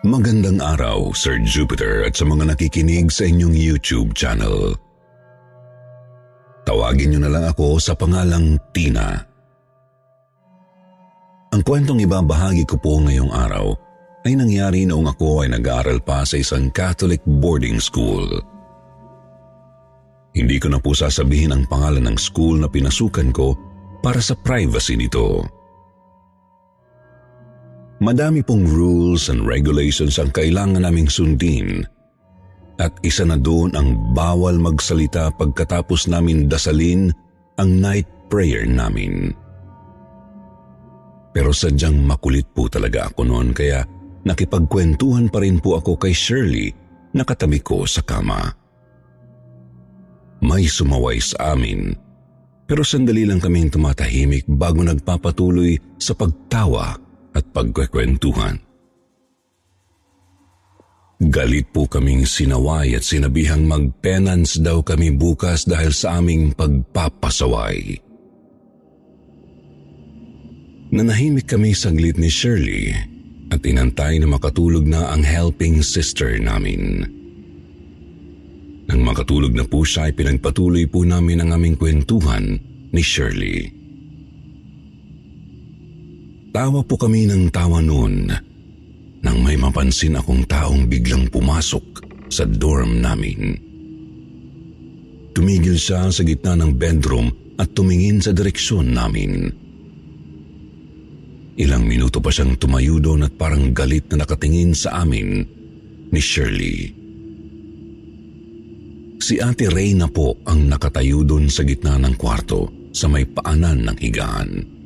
Magandang araw, Sir Jupiter at sa mga nakikinig sa inyong YouTube channel. Tawagin niyo na lang ako sa pangalang Tina. Ang kwentong ibabahagi ko po ngayong araw ay nangyari noong ako ay nag-aaral pa sa isang Catholic boarding school. Hindi ko na po sasabihin ang pangalan ng school na pinasukan ko para sa privacy nito. Madami pong rules and regulations ang kailangan naming sundin at isa na doon ang bawal magsalita pagkatapos namin dasalin ang night prayer namin. Pero sadyang makulit po talaga ako noon kaya nakipagkwentuhan pa rin po ako kay Shirley na katabi ko sa kama. May sumaway sa amin pero sandali lang kaming tumatahimik bago nagpapatuloy sa pagtawa at pagkwekwentuhan. Galit po kaming sinaway at sinabihang mag-penance daw kami bukas dahil sa aming pagpapasaway. Nanahimik kami saglit ni Shirley at inantay na makatulog na ang helping sister namin. Nang makatulog na po siya ay pinagpatuloy po namin ang aming kwentuhan ni Shirley. Tawa po kami ng tawa noon nang may mapansin akong taong biglang pumasok sa dorm namin. Tumigil siya sa gitna ng bedroom at tumingin sa direksyon namin. Ilang minuto pa siyang tumayo doon at parang galit na nakatingin sa amin ni Shirley. Si Ate Reyna po ang nakatayo doon sa gitna ng kwarto sa may paanan ng higaan.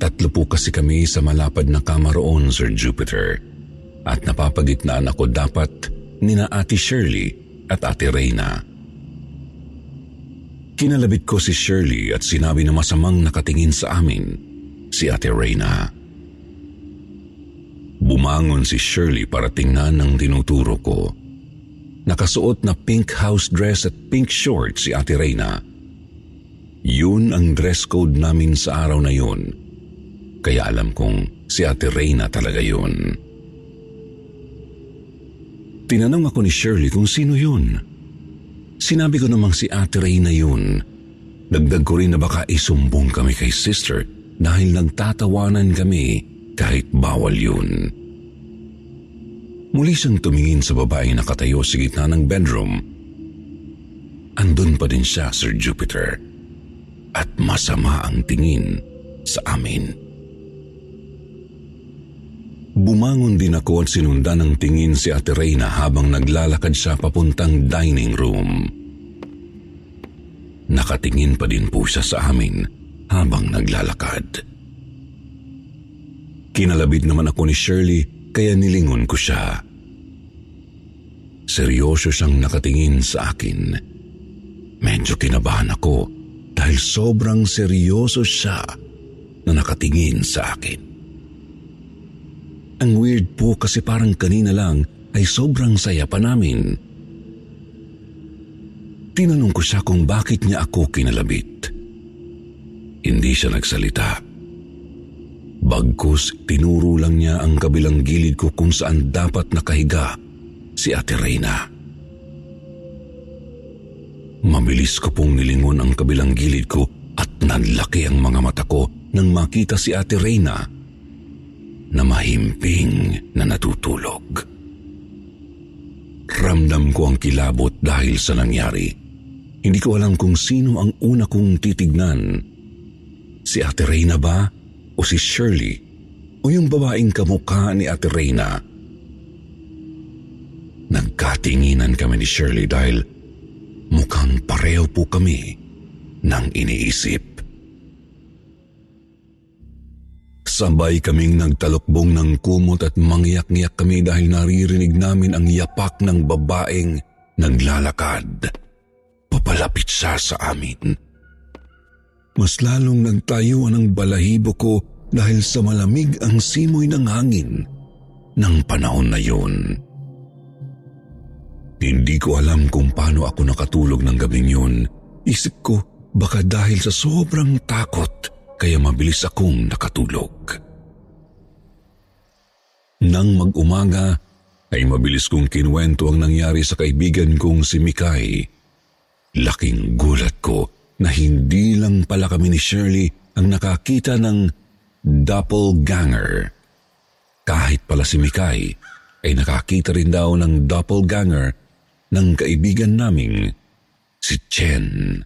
Tatlo po kasi kami sa malapad na kama roon, Sir Jupiter. At napapagitnaan ako dapat nina Ate Shirley at Ate Reyna. Kinalabit ko si Shirley at sinabi na masamang nakatingin sa amin si Ate Reyna. Bumangon si Shirley para tingnan ng tinuturo ko. Nakasuot na pink house dress at pink shorts si Ate Reyna. Yun ang dress code namin sa araw na yun kaya alam kong si Ate Reyna talaga yun. Tinanong ako ni Shirley kung sino yun. Sinabi ko namang si Ate Reyna yun. Dagdag ko rin na baka isumbong kami kay sister dahil nagtatawanan kami kahit bawal yun. Muli siyang tumingin sa babae na katayo sa gitna ng bedroom. Andun pa din siya, Sir Jupiter. At masama ang tingin sa amin. Bumangon din ako at sinundan ng tingin si Ate Reyna habang naglalakad siya papuntang dining room. Nakatingin pa din po siya sa amin habang naglalakad. Kinalabit naman ako ni Shirley kaya nilingon ko siya. Seryoso siyang nakatingin sa akin. Medyo kinabahan ako dahil sobrang seryoso siya na nakatingin sa akin. Ang weird po kasi parang kanina lang ay sobrang saya pa namin. Tinanong ko siya kung bakit niya ako kinalabit. Hindi siya nagsalita. Bagkus tinuro lang niya ang kabilang gilid ko kung saan dapat nakahiga si Ate Reyna. Mabilis ko pong nilingon ang kabilang gilid ko at nanlaki ang mga mata ko nang makita si Ate Reyna na mahimping na natutulog. Ramdam ko ang kilabot dahil sa nangyari. Hindi ko alam kung sino ang una kong titignan. Si Ate Reyna ba o si Shirley o yung babaeng kamukha ni Ate Reyna? Nagkatinginan kami ni Shirley dahil mukhang pareho po kami ng iniisip. Sabay kaming nagtalokbong ng kumot at mangyak-ngyak kami dahil naririnig namin ang yapak ng babaeng naglalakad. Papalapit siya sa amin. Mas lalong nagtayuan ang balahibo ko dahil sa malamig ang simoy ng hangin ng panahon na yun. Hindi ko alam kung paano ako nakatulog ng gabing yun. Isip ko, baka dahil sa sobrang takot, kaya mabilis akong nakatulog. Nang mag-umaga, ay mabilis kong kinuwento ang nangyari sa kaibigan kong si Mikay. Laking gulat ko na hindi lang pala kami ni Shirley ang nakakita ng doppelganger. Kahit pala si Mikay ay nakakita rin daw ng doppelganger ng kaibigan naming si Chen.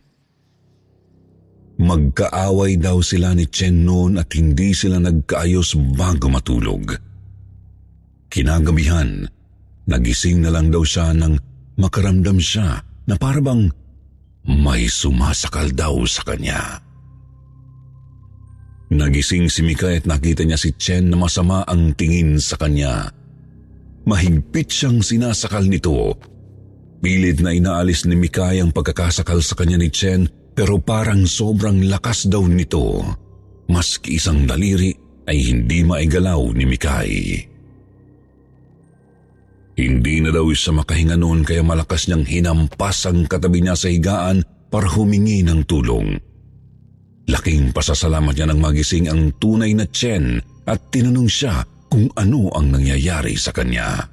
Magkaaway daw sila ni Chen noon at hindi sila nagkaayos bago matulog. Kinagabihan, nagising na lang daw siya nang makaramdam siya na parabang may sumasakal daw sa kanya. Nagising si Mika at nakita niya si Chen na masama ang tingin sa kanya. Mahigpit siyang sinasakal nito Pilit na inaalis ni Mikay ang pagkakasakal sa kanya ni Chen pero parang sobrang lakas daw nito. Maski isang daliri ay hindi maigalaw ni Mikay. Hindi na daw siya makahinga noon kaya malakas niyang hinampas ang katabi niya sa higaan para humingi ng tulong. Laking pasasalamat niya nang magising ang tunay na Chen at tinanong siya kung ano ang nangyayari sa kanya.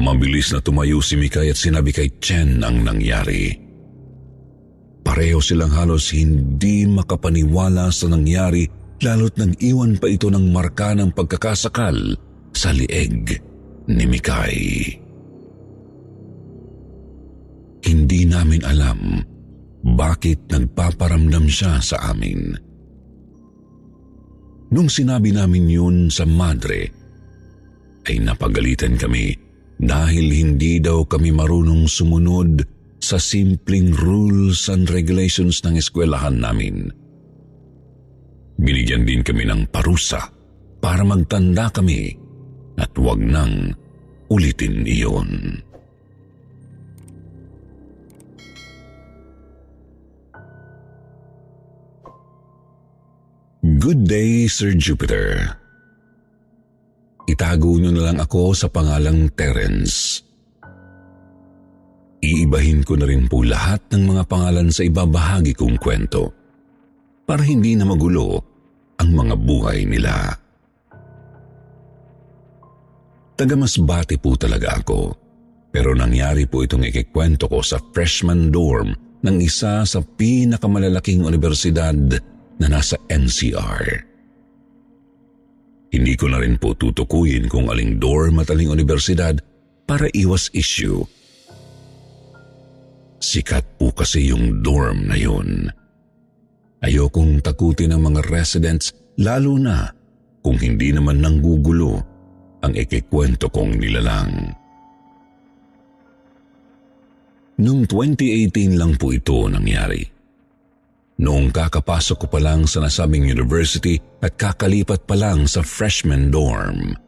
Mabilis na tumayo si Mikay at sinabi kay Chen ang nangyari. Pareho silang halos hindi makapaniwala sa nangyari lalo't nang iwan pa ito ng marka ng pagkakasakal sa lieg ni Mikay. Hindi namin alam bakit nagpaparamdam siya sa amin. Nung sinabi namin yun sa madre, ay napagalitan kami dahil hindi daw kami marunong sumunod sa simpleng rules and regulations ng eskwelahan namin. Binigyan din kami ng parusa para magtanda kami at wag nang ulitin iyon. Good day, Sir Jupiter. Itago niyo na lang ako sa pangalang Terence. Iibahin ko na rin po lahat ng mga pangalan sa ibabahagi kong kwento para hindi na magulo ang mga buhay nila. Tagamasbati po talaga ako pero nangyari po itong ikikwento ko sa freshman dorm ng isa sa pinakamalalaking universidad na nasa NCR. Hindi ko na rin po tutukuyin kung aling dorm at aling universidad para iwas issue. Sikat po kasi yung dorm na yun. Ayokong takutin ng mga residents lalo na kung hindi naman nanggugulo ang ikikwento kong nilalang. Noong 2018 lang po ito nangyari. Noong kakapasok ko pa lang sa nasabing university at kakalipat pa lang sa freshman dorm.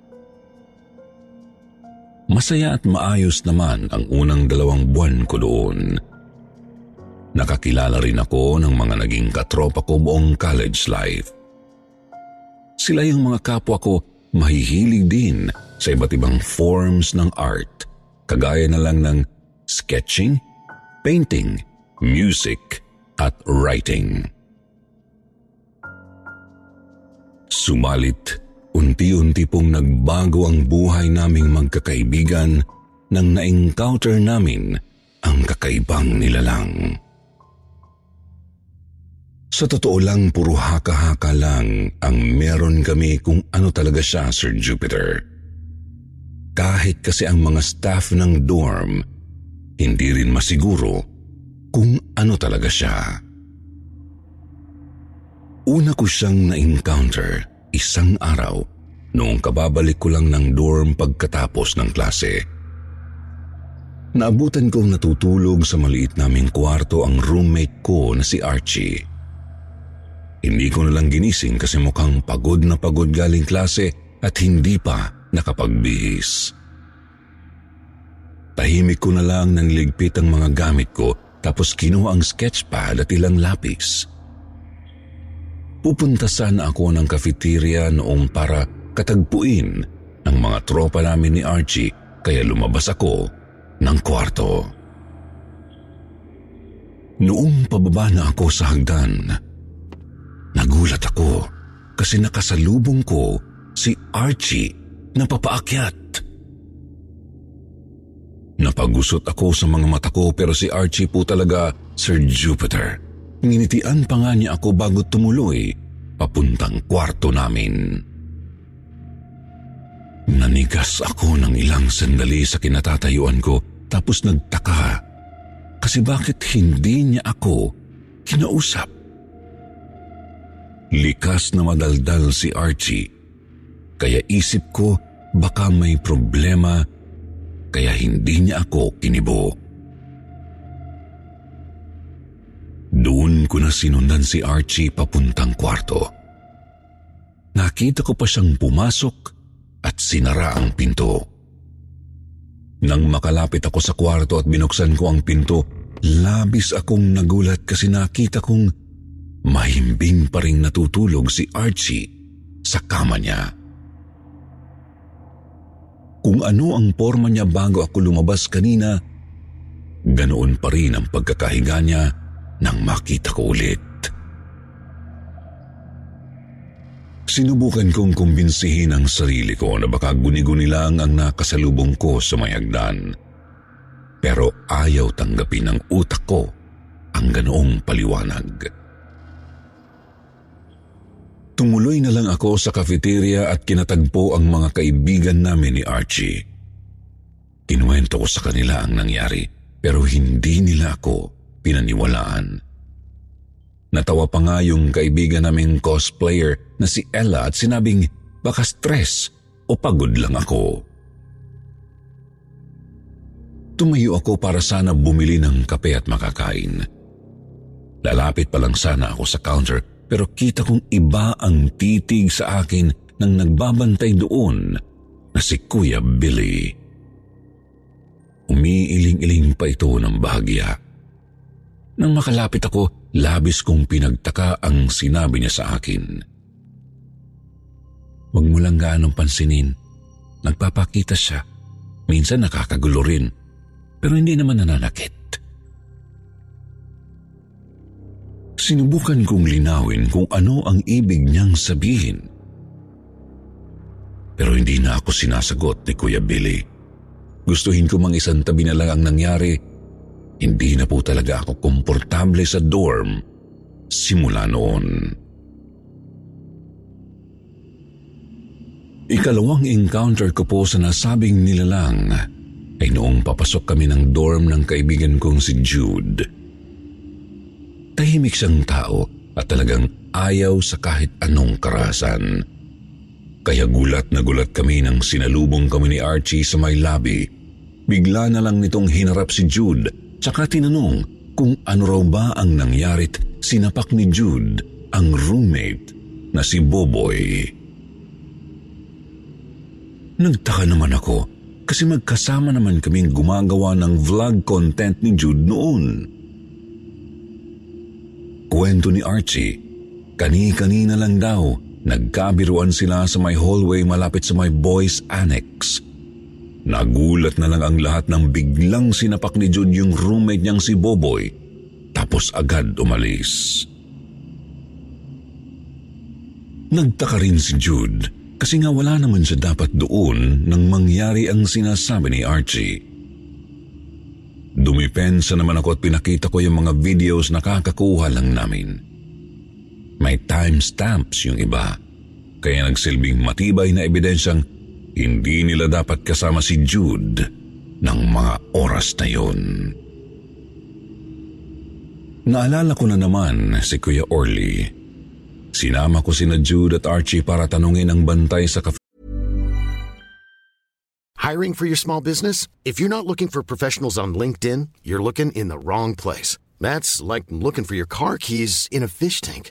Masaya at maayos naman ang unang dalawang buwan ko doon. Nakakilala rin ako ng mga naging katropa ko buong college life. Sila yung mga kapwa ko mahihilig din sa iba't ibang forms ng art, kagaya na lang ng sketching, painting, music, at writing. Sumalit, unti-unti pong nagbago ang buhay naming magkakaibigan nang na-encounter namin ang kakaibang nilalang. Sa totoo lang, puro haka-haka lang ang meron kami kung ano talaga siya, Sir Jupiter. Kahit kasi ang mga staff ng dorm, hindi rin masiguro kung ano talaga siya. Una ko siyang na-encounter isang araw noong kababalik ko lang ng dorm pagkatapos ng klase. Naabutan kong natutulog sa maliit naming kwarto ang roommate ko na si Archie. Hindi ko na lang ginising kasi mukhang pagod na pagod galing klase at hindi pa nakapagbihis. Tahimik ko na lang nang ligpit ang mga gamit ko tapos kinuha ang sketchpad at ilang lapis. Pupunta sana ako ng cafeteria noong para katagpuin ang mga tropa namin ni Archie kaya lumabas ako ng kwarto. Noong pababa na ako sa hagdan, nagulat ako kasi nakasalubong ko si Archie na papaakyat. Napagusot ako sa mga mata ko pero si Archie po talaga Sir Jupiter. Nginitian pa nga niya ako bago tumuloy papuntang kwarto namin. Nanigas ako ng ilang sandali sa kinatatayuan ko tapos nagtaka kasi bakit hindi niya ako kinausap. Likas na madaldal si Archie kaya isip ko baka may problema kaya hindi niya ako kinibo. Doon ko na sinundan si Archie papuntang kwarto. Nakita ko pa siyang pumasok at sinara ang pinto. Nang makalapit ako sa kwarto at binuksan ko ang pinto, labis akong nagulat kasi nakita kong mahimbing pa rin natutulog si Archie sa kama niya. Kung ano ang forma niya bago ako lumabas kanina, ganoon pa rin ang pagkakahiga niya nang makita ko ulit. Sinubukan kong kumbinsihin ang sarili ko na baka guni-guni lang ang nakasalubong ko sa may hagdan. Pero ayaw tanggapin ng utak ko ang ganoong paliwanag. Tumuloy na lang ako sa cafeteria at kinatagpo ang mga kaibigan namin ni Archie. Kinuwento ko sa kanila ang nangyari pero hindi nila ako pinaniwalaan. Natawa pa nga yung kaibigan naming cosplayer na si Ella at sinabing baka stress o pagod lang ako. Tumayo ako para sana bumili ng kape at makakain. Lalapit pa lang sana ako sa counter pero kita kong iba ang titig sa akin nang nagbabantay doon na si Kuya Billy. Umiiling-iling pa ito ng bahagya. Nang makalapit ako, Labis kong pinagtaka ang sinabi niya sa akin. Huwag mo lang gaanong pansinin. Nagpapakita siya. Minsan nakakagulo rin. Pero hindi naman nananakit. Sinubukan kong linawin kung ano ang ibig niyang sabihin. Pero hindi na ako sinasagot ni Kuya Billy. Gustuhin ko mang isang tabi na lang ang nangyari hindi na po talaga ako komportable sa dorm simula noon. Ikalawang encounter ko po sa nasabing nilalang ay noong papasok kami ng dorm ng kaibigan kong si Jude. Tahimik siyang tao at talagang ayaw sa kahit anong karasan. Kaya gulat na gulat kami nang sinalubong kami ni Archie sa may lobby. Bigla na lang nitong hinarap si Jude Tsaka tinanong kung ano raw ba ang nangyarit sinapak ni Jude ang roommate na si Boboy. Nagtaka naman ako kasi magkasama naman kaming gumagawa ng vlog content ni Jude noon. Kwento ni Archie, kani-kanina lang daw nagkabiruan sila sa may hallway malapit sa may boys annex. Nagulat na lang ang lahat nang biglang sinapak ni Jude yung roommate niyang si Boboy tapos agad umalis. Nagtaka rin si Jude kasi nga wala naman siya dapat doon nang mangyari ang sinasabi ni Archie. Dumipensa naman ako at pinakita ko yung mga videos na kakakuha lang namin. May timestamps yung iba, kaya nagsilbing matibay na ebidensyang hindi nila dapat kasama si Jude ng mga oras na yun. Naalala ko na naman si Kuya Orly. Sinama ko sina Jude at Archie para tanungin ang bantay sa cafe Hiring for your small business? If you're not looking for professionals on LinkedIn, you're looking in the wrong place. That's like looking for your car keys in a fish tank.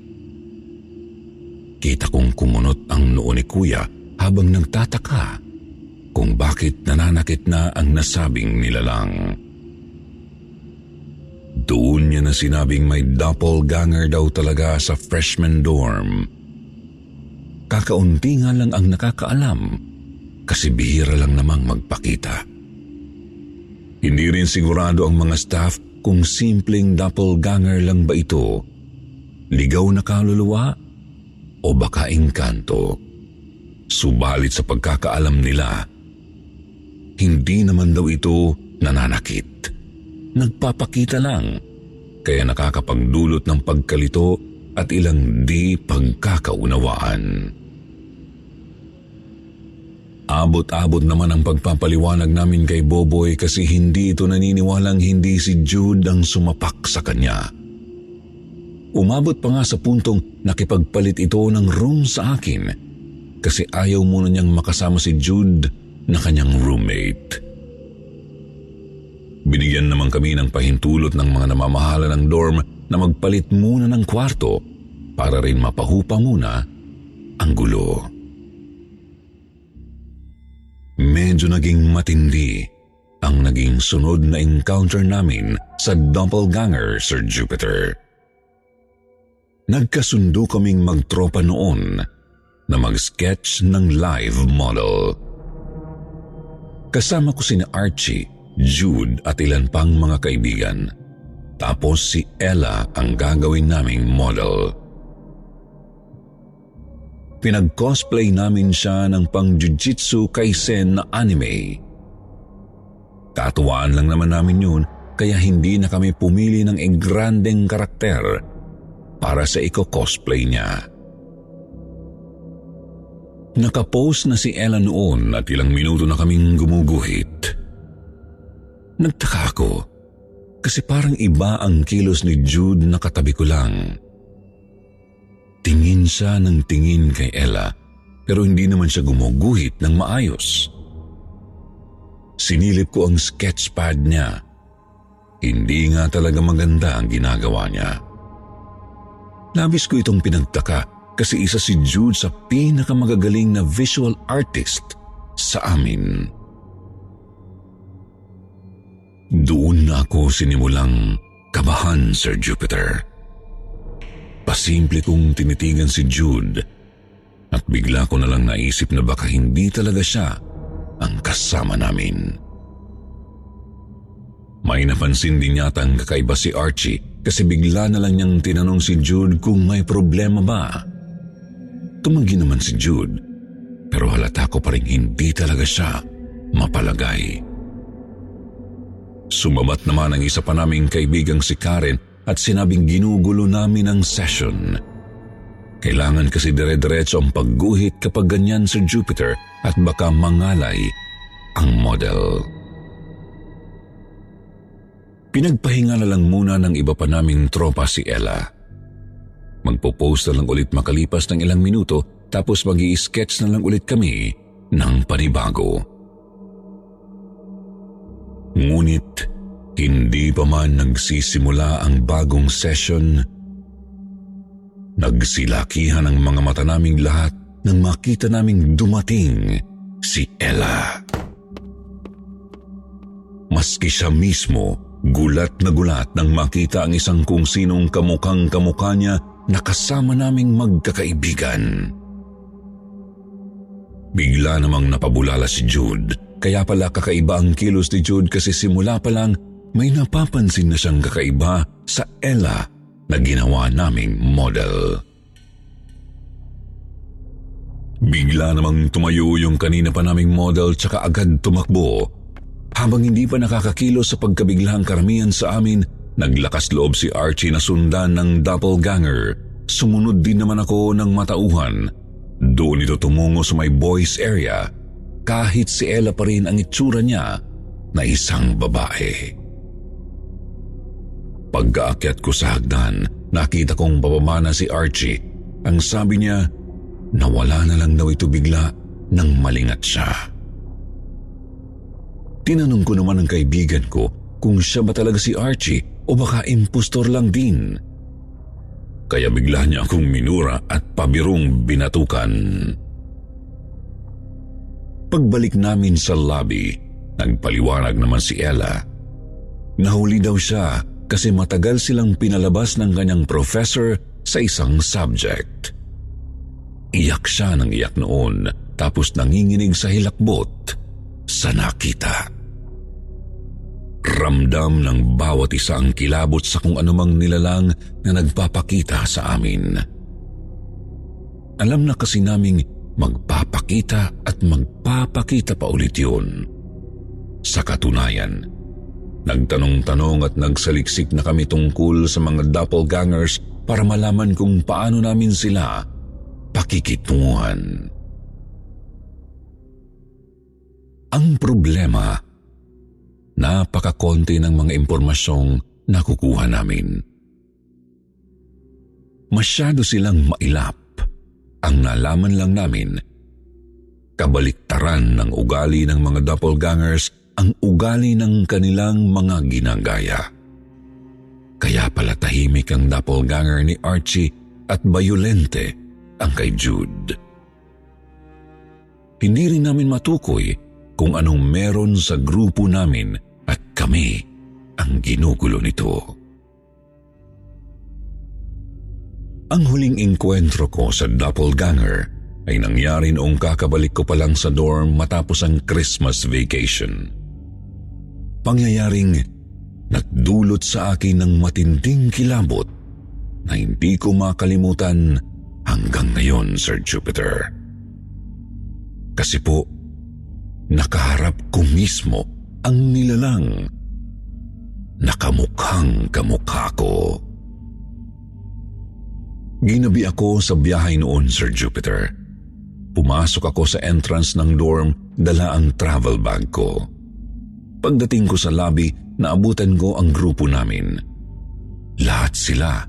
Kita kong kumunot ang noo ni kuya habang nagtataka kung bakit nananakit na ang nasabing nilalang. Doon niya na sinabing may doppelganger daw talaga sa freshman dorm. Kakaunti nga lang ang nakakaalam kasi bihira lang namang magpakita. Hindi rin sigurado ang mga staff kung simpleng doppelganger lang ba ito, ligaw na kaluluwa o baka engkanto. Subalit sa pagkakaalam nila, hindi naman daw ito nananakit. Nagpapakita lang, kaya nakakapagdulot ng pagkalito at ilang di pagkakaunawaan. Abot-abot naman ang pagpapaliwanag namin kay Boboy kasi hindi ito naniniwalang hindi si Jude ang sumapak sa kanya. Umabot pa nga sa puntong nakipagpalit ito ng room sa akin kasi ayaw muna niyang makasama si Jude na kanyang roommate. Binigyan naman kami ng pahintulot ng mga namamahala ng dorm na magpalit muna ng kwarto para rin mapahupa muna ang gulo. Medyo naging matindi ang naging sunod na encounter namin sa doppelganger, Sir Jupiter. Nagkasundo kaming magtropa noon na mag-sketch ng live model. Kasama ko si Archie, Jude at ilan pang mga kaibigan. Tapos si Ella ang gagawin naming model. Pinag-cosplay namin siya ng pang-jujitsu kaisen na anime. Katuwaan lang naman namin yun kaya hindi na kami pumili ng engrandeng karakter para sa iko-cosplay niya. Nakapost na si Ella noon at ilang minuto na kaming gumuguhit. Nagtaka ako kasi parang iba ang kilos ni Jude na katabi ko lang. Tingin siya ng tingin kay Ella pero hindi naman siya gumuguhit ng maayos. Sinilip ko ang sketchpad niya. Hindi nga talaga maganda ang ginagawa niya. Labis ko itong pinagtaka kasi isa si Jude sa pinakamagagaling na visual artist sa amin. Doon na ako sinimulang kabahan, Sir Jupiter. Pasimple kong tinitigan si Jude at bigla ko na lang naisip na baka hindi talaga siya ang kasama namin. May napansin din yata ang kakaiba si Archie kasi bigla na lang niyang tinanong si Jude kung may problema ba. Tumanggi naman si Jude pero halata ko pa rin hindi talaga siya mapalagay. Sumabat naman ang isa pa naming kaibigang si Karen at sinabing ginugulo namin ang session. Kailangan kasi dire-diretso ang pagguhit kapag ganyan sa Jupiter at baka mangalay ang model. Pinagpahinga na lang muna ng iba pa naming tropa si Ella. Magpo-post na lang ulit makalipas ng ilang minuto tapos mag sketch na lang ulit kami ng panibago. Ngunit hindi pa man nagsisimula ang bagong session, nagsilakihan ang mga mata naming lahat nang makita naming dumating si Ella. Maski siya mismo, gulat na gulat nang makita ang isang kung sinong kamukhang kamukha niya na kasama naming magkakaibigan. Bigla namang napabulala si Jude. Kaya pala kakaiba ang kilos ni Jude kasi simula pa lang may napapansin na siyang kakaiba sa Ella na ginawa naming model. Bigla namang tumayo yung kanina pa naming model tsaka agad tumakbo. Habang hindi pa nakakakilos sa pagkabiglang karamihan sa amin, naglakas loob si Archie na sundan ng doppelganger. Sumunod din naman ako ng matauhan doon ito tumungo sa may boys area kahit si Ella pa rin ang itsura niya na isang babae. Pagkaakyat ko sa hagdan, nakita kong bababa na si Archie. Ang sabi niya, nawala na lang daw ito bigla nang malingat siya. Tinanong ko naman ang kaibigan ko kung siya ba talaga si Archie o baka impostor lang din kaya bigla niya akong minura at pabirong binatukan. Pagbalik namin sa lobby, nagpaliwanag naman si Ella. Nahuli daw siya kasi matagal silang pinalabas ng kanyang professor sa isang subject. Iyak siya ng iyak noon tapos nanginginig sa hilakbot sa nakita. Ramdam ng bawat isa ang kilabot sa kung anumang nilalang na nagpapakita sa amin. Alam na kasi naming magpapakita at magpapakita pa ulit yun. Sa katunayan, nagtanong-tanong at nagsaliksik na kami tungkol sa mga doppelgangers para malaman kung paano namin sila pakikitunguhan. Ang problema, napakakonti ng mga impormasyong nakukuha namin. Masyado silang mailap. Ang nalaman lang namin, kabaliktaran ng ugali ng mga doppelgangers ang ugali ng kanilang mga ginagaya. Kaya pala tahimik ang doppelganger ni Archie at bayolente ang kay Jude. Hindi rin namin matukoy kung anong meron sa grupo namin at kami ang ginugulo nito. Ang huling inkwentro ko sa doppelganger ay nangyari noong kakabalik ko pa lang sa dorm matapos ang Christmas vacation. Pangyayaring nagdulot sa akin ng matinding kilabot na hindi ko makalimutan hanggang ngayon, Sir Jupiter. Kasi po, nakaharap ko mismo ang nilalang na kamukhang kamukha ko. Ginabi ako sa biyahe noon, Sir Jupiter. Pumasok ako sa entrance ng dorm, dala ang travel bag ko. Pagdating ko sa lobby, naabutan ko ang grupo namin. Lahat sila,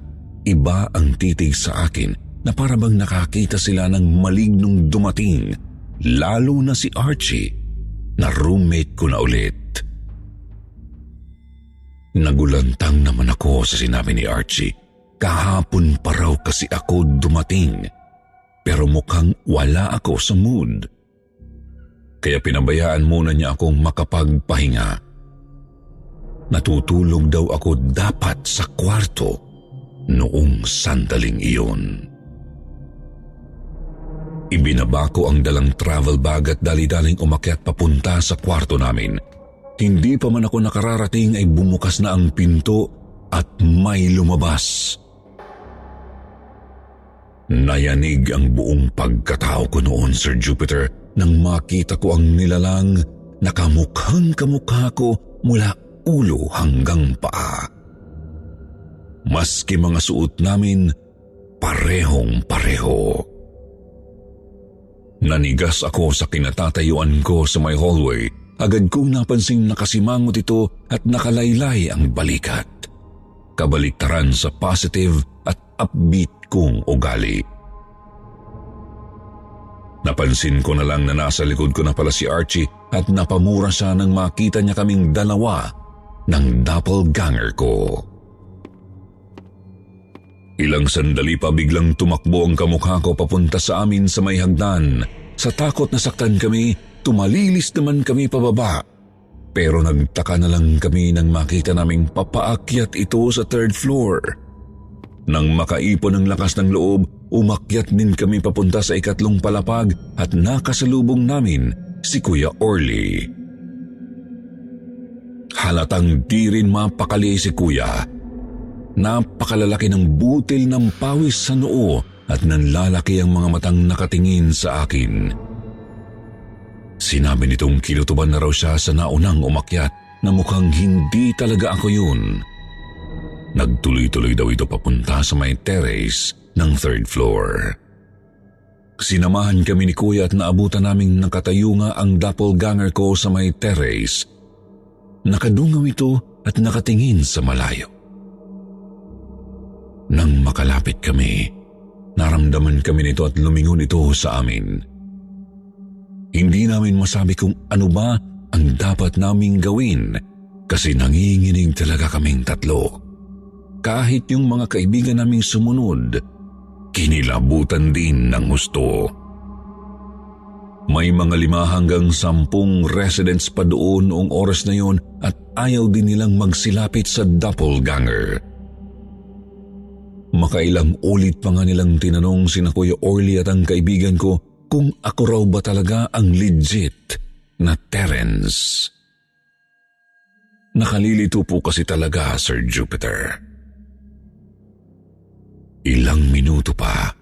iba ang titig sa akin na parabang nakakita sila ng malignong dumating, lalo na si Archie na roommate ko na ulit. Nagulantang naman ako sa sinabi ni Archie. Kahapon pa raw kasi ako dumating. Pero mukhang wala ako sa mood. Kaya pinabayaan muna niya akong makapagpahinga. Natutulog daw ako dapat sa kwarto noong sandaling iyon. Ibinaba ko ang dalang travel bag at dali-daling umakyat papunta sa kwarto namin. Hindi pa man ako nakararating ay bumukas na ang pinto at may lumabas. Nayanig ang buong pagkatao ko noon, Sir Jupiter, nang makita ko ang nilalang na kamukhang kamukha ko mula ulo hanggang paa. Maski mga suot namin, parehong pareho. Nanigas ako sa kinatatayuan ko sa may hallway Agad kong napansing nakasimangot ito at nakalaylay ang balikat. Kabaliktaran sa positive at upbeat kong ugali. Napansin ko na lang na nasa likod ko na pala si Archie at napamura siya nang makita niya kaming dalawa ng doppelganger ko. Ilang sandali pa biglang tumakbo ang kamukha ko papunta sa amin sa may hagdan. Sa takot na saktan kami, Tumalilis naman kami pababa. Pero nagtaka na lang kami nang makita naming papaakyat ito sa third floor. Nang makaipon ng lakas ng loob, umakyat din kami papunta sa ikatlong palapag at nakasalubong namin si Kuya Orly. Halatang di rin mapakali si Kuya. Napakalalaki ng butil ng pawis sa noo at nanlalaki ang mga matang nakatingin sa akin. Sinabi nitong kinutuban na raw siya sa naunang umakyat na mukhang hindi talaga ako yun. Nagtuloy-tuloy daw ito papunta sa may terrace ng third floor. Sinamahan kami ni Kuya at naabutan naming nakatayo nga ang doppelganger ko sa may terrace. Nakadungaw ito at nakatingin sa malayo. Nang makalapit kami, naramdaman kami nito at lumingon ito sa amin. Hindi namin masabi kung ano ba ang dapat naming gawin kasi nanginginig talaga kaming tatlo. Kahit yung mga kaibigan naming sumunod, kinilabutan din ng gusto. May mga lima hanggang sampung residents pa doon noong oras na yon at ayaw din nilang magsilapit sa doppelganger. Makailang ulit pa nga nilang tinanong si Kuya Orly at ang kaibigan ko kung ako raw ba talaga ang legit na Terence. Nakalilito po kasi talaga, Sir Jupiter. Ilang minuto pa,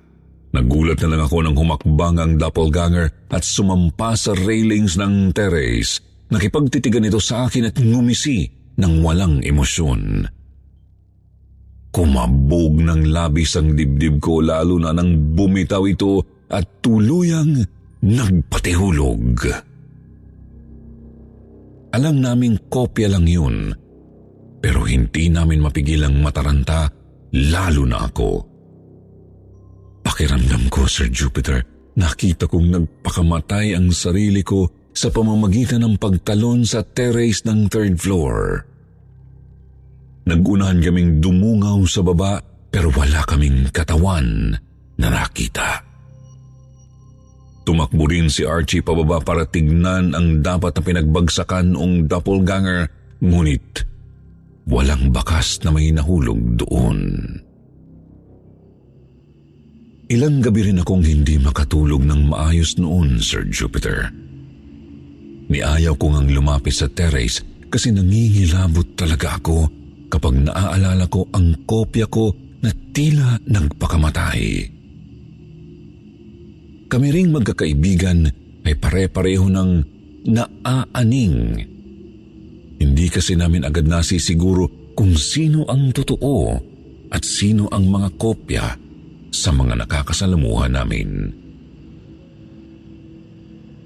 nagulat na lang ako nang humakbang ang doppelganger at sumampa sa railings ng terrace. Nakipagtitigan ito sa akin at ngumisi ng walang emosyon. Kumabog ng labis ang dibdib ko lalo na nang bumitaw ito at tuluyang nagpatihulog. Alam naming kopya lang yun, pero hindi namin mapigilang mataranta, lalo na ako. Pakiramdam ko, Sir Jupiter, nakita kong nagpakamatay ang sarili ko sa pamamagitan ng pagtalon sa terrace ng third floor. Nagunahan kaming dumungaw sa baba pero wala kaming katawan na nakita. Tumakbo rin si Archie pababa para tignan ang dapat na pinagbagsakan ng doppelganger, ngunit walang bakas na may nahulog doon. Ilang gabi rin akong hindi makatulog ng maayos noon, Sir Jupiter. Niayaw ko ngang lumapit sa terrace kasi nangingilabot talaga ako kapag naaalala ko ang kopya ko na tila nagpakamatay. Kami ring magkakaibigan ay pare-pareho ng naaaning. Hindi kasi namin agad nasisiguro kung sino ang totoo at sino ang mga kopya sa mga nakakasalamuhan namin.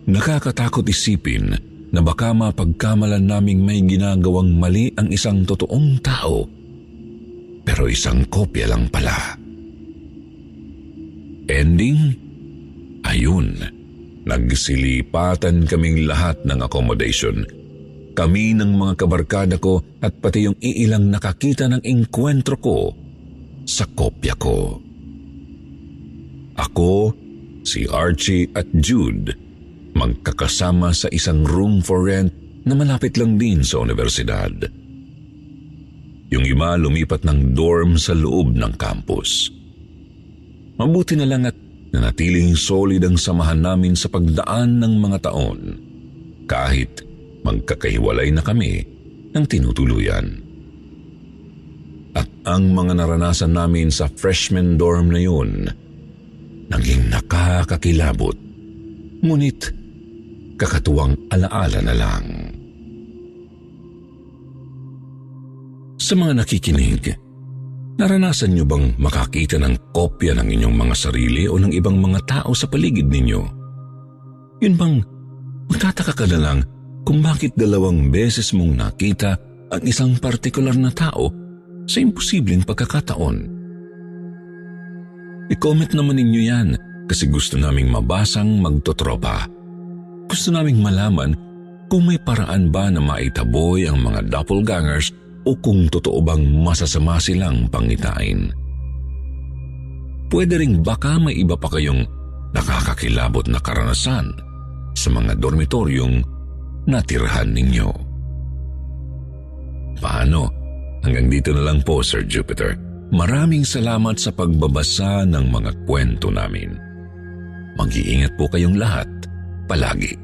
Nakakatakot isipin na baka mapagkamalan naming may ginagawang mali ang isang totoong tao pero isang kopya lang pala. Ending? Ayun, nagsilipatan kaming lahat ng accommodation. Kami ng mga kabarkada ko at pati yung iilang nakakita ng engkwentro ko sa kopya ko. Ako, si Archie at Jude, magkakasama sa isang room for rent na malapit lang din sa universidad. Yung iba lumipat ng dorm sa loob ng campus. Mabuti na lang at Nanatiling solid ang samahan namin sa pagdaan ng mga taon, kahit magkakahiwalay na kami ng tinutuluyan. At ang mga naranasan namin sa freshman dorm na yun, naging nakakakilabot, ngunit kakatuwang alaala na lang. Sa mga nakikinig, Naranasan niyo bang makakita ng kopya ng inyong mga sarili o ng ibang mga tao sa paligid ninyo? Yun bang magtataka ka na lang kung bakit dalawang beses mong nakita ang isang partikular na tao sa imposibleng pagkakataon? I-comment naman ninyo yan kasi gusto naming mabasang magtotropa. Gusto naming malaman kung may paraan ba na maitaboy ang mga doppelgangers o kung totoo bang masasama silang pangitain. Pwede ring baka may iba pa kayong nakakakilabot na karanasan sa mga dormitoryong natirhan ninyo. Paano? Hanggang dito na lang po, Sir Jupiter. Maraming salamat sa pagbabasa ng mga kwento namin. Mag-iingat po kayong lahat palagi.